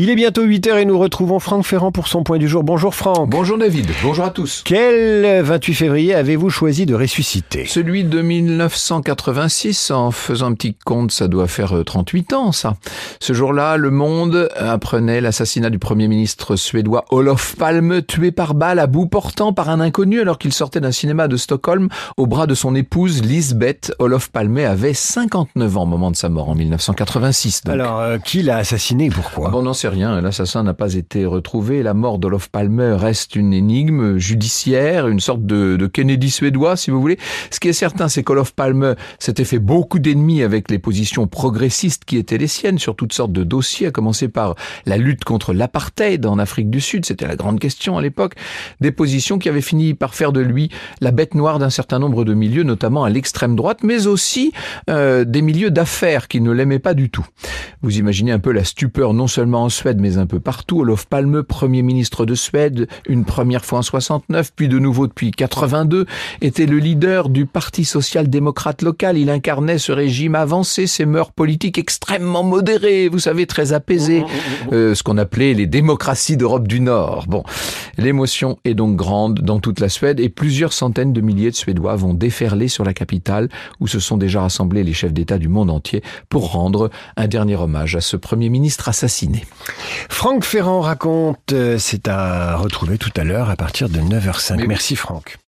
Il est bientôt 8h et nous retrouvons Franck Ferrand pour son point du jour. Bonjour Franck. Bonjour David, bonjour à tous. Quel 28 février avez-vous choisi de ressusciter? Celui de 1986, en faisant un petit compte, ça doit faire 38 euh, ans ça. Ce jour-là, le monde apprenait l'assassinat du Premier ministre suédois Olof Palme, tué par balle à bout portant par un inconnu alors qu'il sortait d'un cinéma de Stockholm au bras de son épouse Lisbeth. Olof Palme avait 59 ans au moment de sa mort en 1986. Alors, euh, qui l'a assassiné pourquoi? N'en rien. L'assassin n'a pas été retrouvé. La mort d'Olof Palme reste une énigme judiciaire, une sorte de, Kennedy suédois, si vous voulez. Ce qui est certain, c'est qu'Olof Palme s'était fait beaucoup d'ennemis avec les positions progressistes qui étaient les siennes sur toutes sortes de dossiers, à commencer par la lutte contre l'apartheid en Afrique du Sud. C'était la grande question à l'époque. Des positions qui avaient fini par faire de lui la bête noire d'un certain nombre de milieux, notamment à l'extrême droite, mais aussi euh, des milieux d'affaires qui ne l'aimaient pas du tout. Vous imaginez un peu la stupeur non seulement en Suède mais un peu partout. Olof Palme, premier ministre de Suède, une première fois en 69, puis de nouveau depuis 82, était le leader du Parti social-démocrate local. Il incarnait ce régime avancé, ses mœurs politiques extrêmement modérées, vous savez, très apaisées, euh, ce qu'on appelait les démocraties d'Europe du Nord. Bon, l'émotion est donc grande dans toute la Suède et plusieurs centaines de milliers de Suédois vont déferler sur la capitale où se sont déjà rassemblés les chefs d'État du monde entier pour rendre un dernier hommage à ce Premier ministre assassiné. Franck Ferrand raconte, euh, c'est à retrouver tout à l'heure à partir de 9h05. Merci Franck.